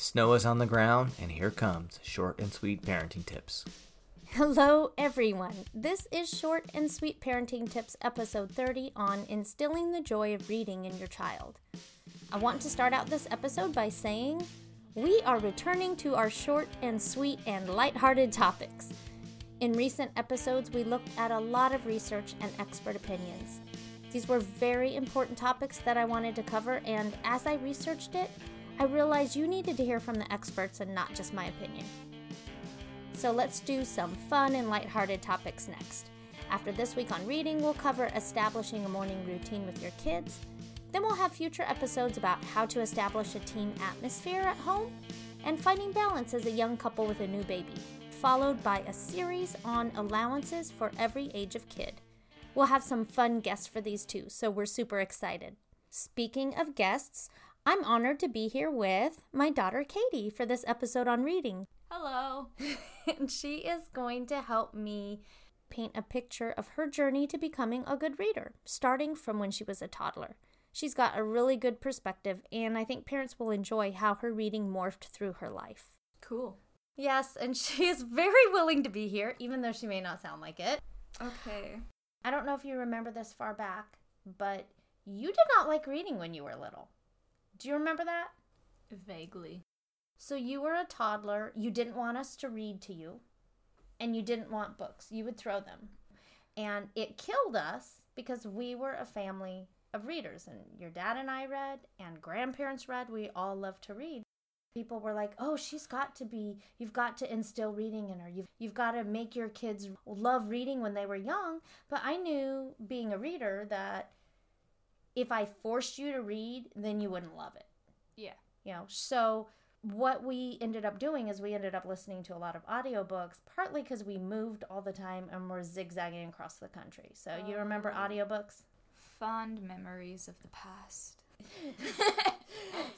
Snow is on the ground, and here comes short and sweet parenting tips. Hello, everyone. This is Short and Sweet Parenting Tips, episode 30 on instilling the joy of reading in your child. I want to start out this episode by saying we are returning to our short and sweet and lighthearted topics. In recent episodes, we looked at a lot of research and expert opinions. These were very important topics that I wanted to cover, and as I researched it, I realized you needed to hear from the experts and not just my opinion. So let's do some fun and lighthearted topics next. After this week on reading, we'll cover establishing a morning routine with your kids. Then we'll have future episodes about how to establish a team atmosphere at home and finding balance as a young couple with a new baby, followed by a series on allowances for every age of kid. We'll have some fun guests for these too, so we're super excited. Speaking of guests, I'm honored to be here with my daughter Katie for this episode on reading. Hello. and she is going to help me paint a picture of her journey to becoming a good reader, starting from when she was a toddler. She's got a really good perspective, and I think parents will enjoy how her reading morphed through her life. Cool. Yes, and she is very willing to be here, even though she may not sound like it. Okay. I don't know if you remember this far back, but you did not like reading when you were little. Do you remember that? Vaguely. So you were a toddler, you didn't want us to read to you, and you didn't want books. You would throw them. And it killed us because we were a family of readers, and your dad and I read, and grandparents read. We all loved to read. People were like, "Oh, she's got to be. You've got to instill reading in her. You've you've got to make your kids love reading when they were young." But I knew, being a reader, that if I forced you to read, then you wouldn't love it. Yeah. You know, so what we ended up doing is we ended up listening to a lot of audiobooks, partly because we moved all the time and we're zigzagging across the country. So you remember Oh. audiobooks? Fond memories of the past.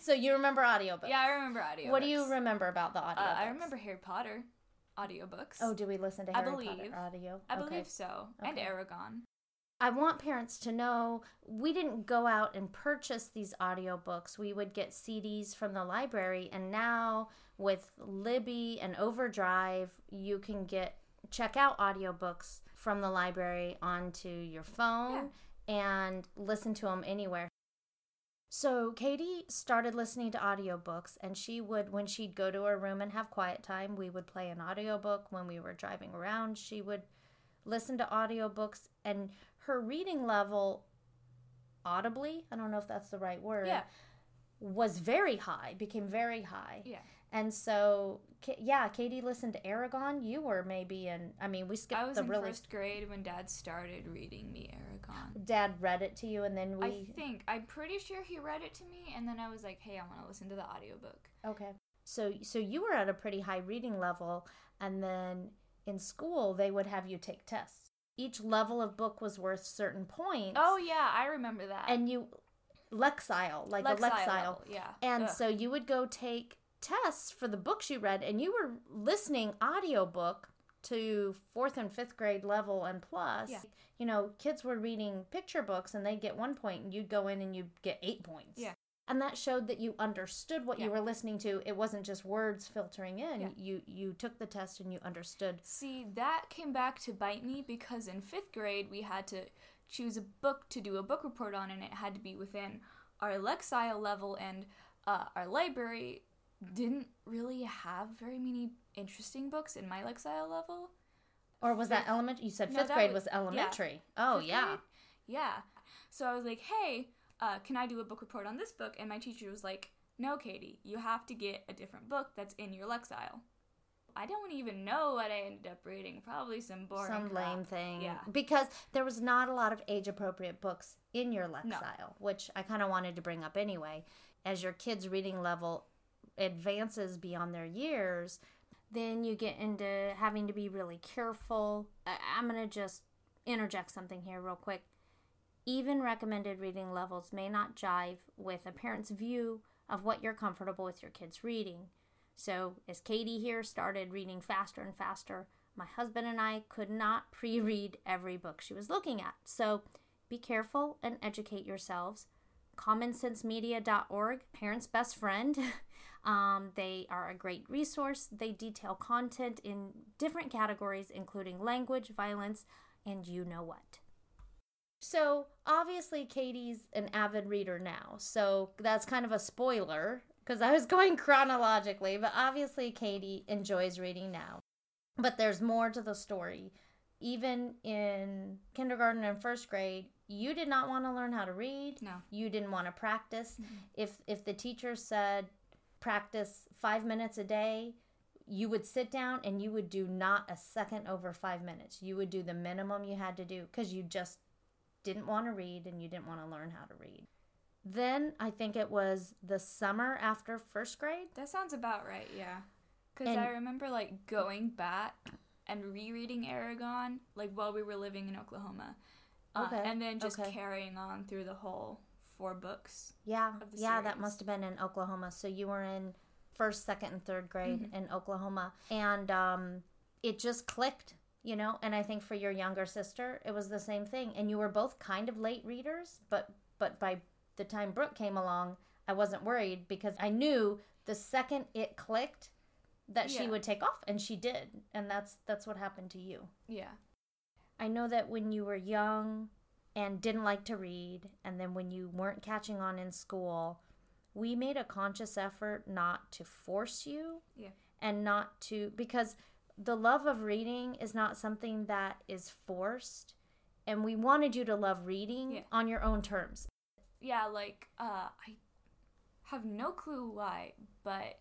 So you remember audiobooks? Yeah, I remember audiobooks. What do you remember about the audiobooks? Uh, I remember Harry Potter audiobooks. Oh, do we listen to I believe. Potter audio? I Okay. believe so. And Eragon. I want parents to know we didn't go out and purchase these audiobooks. We would get CDs from the library and now with Libby and Overdrive, you can get check out audiobooks from the library onto your phone and listen to them anywhere. So Katie started listening to audiobooks and she would when she'd go to her room and have quiet time, we would play an audiobook when we were driving around. She would listen to audiobooks and her reading level audibly, I don't know if that's the right word, Yeah. was very high, became very high. Yeah. And so, yeah, Katie listened to Eragon. You were maybe in, I mean, we skipped I was the in really. first grade when Dad started reading me Eragon. Dad read it to you, and then we. I think I'm pretty sure he read it to me, and then I was like, "Hey, I want to listen to the audiobook." Okay. So so you were at a pretty high reading level and then in school they would have you take tests. Each level of book was worth certain points. Oh yeah, I remember that. And you Lexile, like a Lexile Lexile. level, yeah. And Ugh. so you would go take tests for the books you read and you were listening audiobook to 4th and 5th grade level and plus. Yeah. You know, kids were reading picture books and they'd get 1 point and you'd go in and you'd get 8 points. Yeah. And that showed that you understood what you were listening to. It wasn't just words filtering in. Yeah. You you took the test and you understood. See, that came back to bite me because in fifth grade we had to choose a book to do a book report on, and it had to be within our Lexile level, and uh, our library didn't really have very many interesting books in my Lexile level. Or was that Fifth- elementary? You said 5th that grade was- was, elementary. Oh, Fifth yeah. grade? Yeah. So I was like, hey, uh, can I do a book report on this book? And my teacher was like, no, Katie, you have to get a different book that's in your Lexile. I don't even know what I ended up reading. Probably some boring Some crap. lame thing. Yeah. Because there was not a lot of age appropriate books in your Lexile, which I kind of wanted to bring up anyway. As your kids' reading level advances beyond their years, then you get into having to be really careful. I'm going to just interject something here, real quick. Even recommended reading levels may not jive with a parent's view of what you're comfortable with your kids reading. So, as Katie here started reading faster and faster, my husband and I could not pre read every book she was looking at. So, be careful and educate yourselves. CommonSenseMedia.org, parents' best friend. Um, they are a great resource. They detail content in different categories, including language, violence, and you know what. So, obviously, Katie's an avid reader now. So, that's kind of a spoiler because I was going chronologically, but obviously, Katie enjoys reading now. But there's more to the story. Even in kindergarten and first grade, you did not want to learn how to read. No. You didn't want to practice. Mm-hmm. If if the teacher said practice 5 minutes a day, you would sit down and you would do not a second over 5 minutes. You would do the minimum you had to do cuz you just didn't want to read and you didn't want to learn how to read. Then I think it was the summer after first grade. That sounds about right, yeah. Because I remember like going back and rereading Eragon, like while we were living in Oklahoma. Uh, Okay, and then just okay. carrying on through the whole four books. Yeah, yeah, that must have been in Oklahoma. So you were in first, second, and third grade Mm-hmm. in Oklahoma, and um, it just clicked, you know. And I think for your younger sister, it was the same thing. And you were both kind of late readers, but but by the time Brooke came along, I wasn't worried because I knew the second it clicked that she Yeah. would take off, and she did, and that's that's what happened to you. Yeah. I know that when you were young and didn't like to read, and then when you weren't catching on in school, we made a conscious effort not to force you Yeah. and not to, because the love of reading is not something that is forced. And we wanted you to love reading Yeah. on your own terms. Yeah, like, uh, I have no clue why, but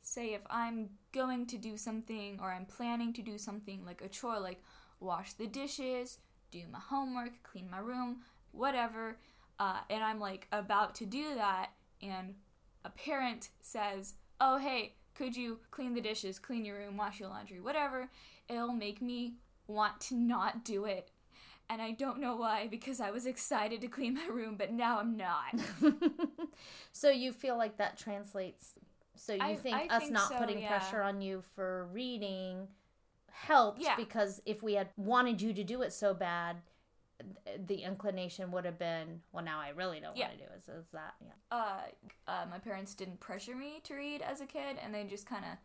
say if I'm going to do something or I'm planning to do something like a chore, like wash the dishes, do my homework, clean my room, whatever, uh, and I'm like about to do that, and a parent says, Oh, hey, could you clean the dishes, clean your room, wash your laundry, whatever, it'll make me want to not do it. And I don't know why, because I was excited to clean my room, but now I'm not. so you feel like that translates. So you I- think I us think not so, putting yeah. pressure on you for reading helped Yeah. because if we had wanted you to do it so bad, the inclination would have been, well, now I really don't Yeah. want to do it. So is that, yeah. uh, uh, my parents didn't pressure me to read as a kid, and they just kind of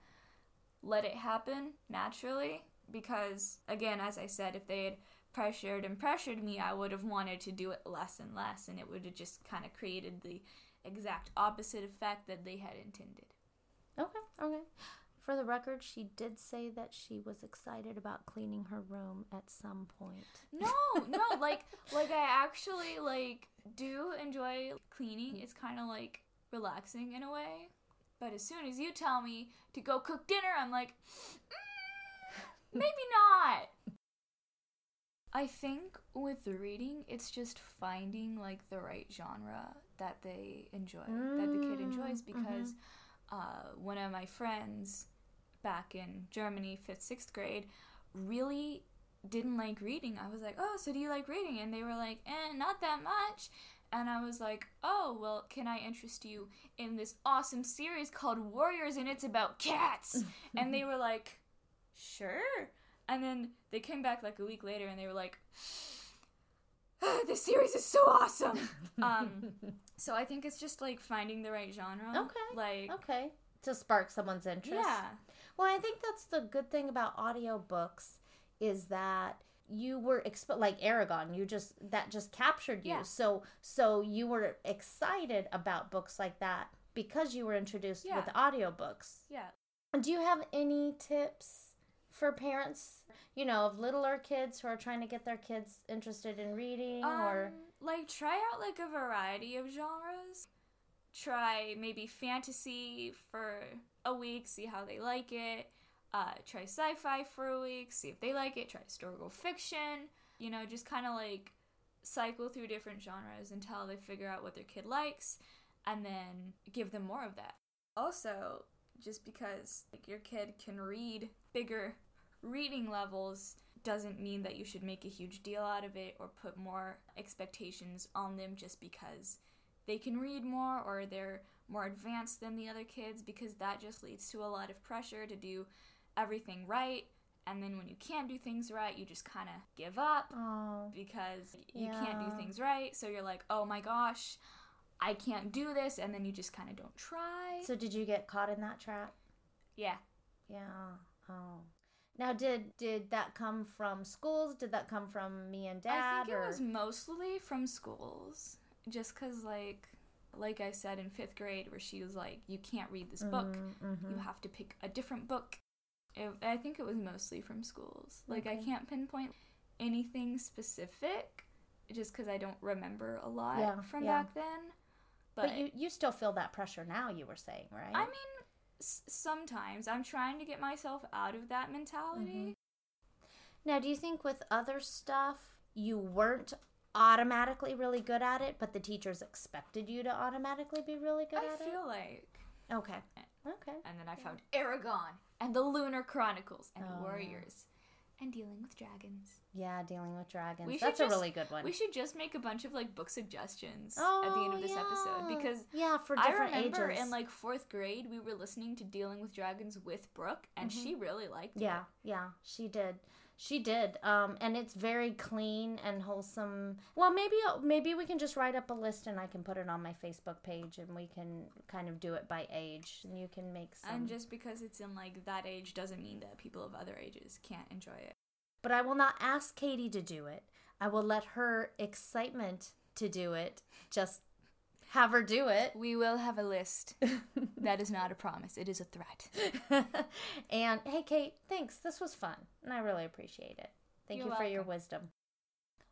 let it happen naturally. Because, again, as I said, if they had pressured and pressured me, I would have wanted to do it less and less, and it would have just kind of created the exact opposite effect that they had intended. Okay, okay. For the record, she did say that she was excited about cleaning her room at some point. No, no, like, like I actually like do enjoy cleaning. It's kind of like relaxing in a way. But as soon as you tell me to go cook dinner, I'm like, "Mm, maybe not. I think with reading, it's just finding like the right genre that they enjoy, that the kid enjoys. Because uh, one of my friends back in Germany, fifth, sixth grade, really didn't like reading. I was like, oh, so do you like reading? And they were like, eh, not that much. And I was like, oh, well, can I interest you in this awesome series called Warriors and it's about cats? and they were like, sure. And then they came back like a week later and they were like, this series is so awesome. um, so I think it's just like finding the right genre. Okay, Like, Okay. To spark someone's interest. yeah. Well, I think that's the good thing about audiobooks is that you were exp- like Eragon, you just that just captured you. Yeah. So so you were excited about books like that because you were introduced Yeah. with audiobooks. Yeah. Do you have any tips for parents, you know, of littler kids who are trying to get their kids interested in reading or Um, like try out like a variety of genres. Try maybe fantasy for a week, see how they like it. Uh, try sci-fi for a week, see if they like it. Try historical fiction. You know, just kind of like cycle through different genres until they figure out what their kid likes, and then give them more of that. Also, just because like your kid can read bigger reading levels doesn't mean that you should make a huge deal out of it or put more expectations on them just because they can read more or they're more advanced than the other kids because that just leads to a lot of pressure to do everything right and then when you can't do things right you just kind of give up oh because you can't do things right so you're like oh my gosh I can't do this and then you just kind of don't try. So did you get caught in that trap? yeah. Yeah. Oh. Now, did did that come from schools? Did that come from me and dad? I think or? it was mostly from schools, just because like, like I said in fifth grade, where she was like, "You can't read this book. Mm-hmm. You have to pick a different book." It, I think it was mostly from schools. Like I can't pinpoint anything specific, just because I don't remember a lot Yeah, from yeah. back then. But, you you still feel that pressure now. You were saying, right? I mean, s- sometimes I'm trying to get myself out of that mentality. now, do you think with other stuff you weren't automatically really good at it, but the teachers expected you to automatically be really good I at it? I feel like. Okay. Okay. And then I found Eragon and the Lunar Chronicles and Oh. Warriors and Dealing with Dragons. Yeah, dealing with dragons. We That's a just- really good one. We should just make a bunch of like book suggestions oh, at the end of this episode because yeah, for I different remember ages. in like fourth grade we were listening to Dealing with Dragons with Brooke and she really liked Mm-hmm. Yeah, yeah, she did. She did. Um, and it's very clean and wholesome. Well, maybe maybe we can just write up a list and I can put it on my Facebook page and we can kind of do it by age and you can make some. And just because it's in like that age doesn't mean that people of other ages can't enjoy it. But I will not ask Katie to do it. I will let her excitement to do it. Just have her do it. We will have a list. that is not a promise. It is a threat. and hey, Kate, thanks. This was fun, and I really appreciate it. Thank You're you for your wisdom.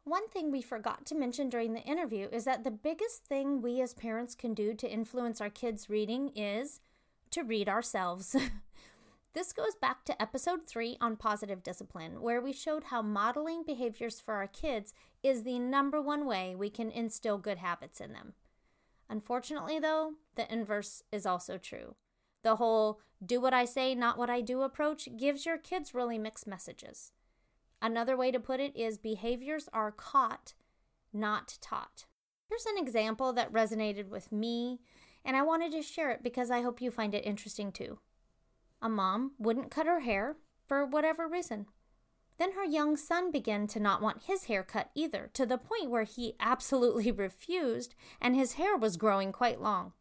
One thing we forgot to mention during the interview is that the biggest thing we as parents can do to influence our kids' reading is to read ourselves. this goes back to episode 3 on positive discipline, where we showed how modeling behaviors for our kids is the number one way we can instill good habits in them. Unfortunately, though, the inverse is also true. The whole do what I say, not what I do approach gives your kids really mixed messages. Another way to put it is behaviors are caught, not taught. Here's an example that resonated with me, and I wanted to share it because I hope you find it interesting too. A mom wouldn't cut her hair for whatever reason. Then her young son began to not want his hair cut either, to the point where he absolutely refused, and his hair was growing quite long.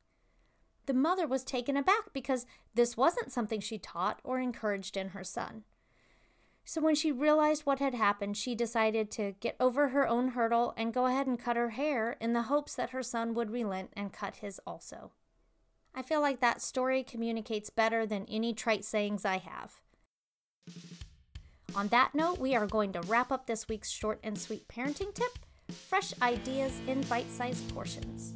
The mother was taken aback because this wasn't something she taught or encouraged in her son. So when she realized what had happened, she decided to get over her own hurdle and go ahead and cut her hair in the hopes that her son would relent and cut his also. I feel like that story communicates better than any trite sayings I have. On that note, we are going to wrap up this week's short and sweet parenting tip fresh ideas in bite sized portions.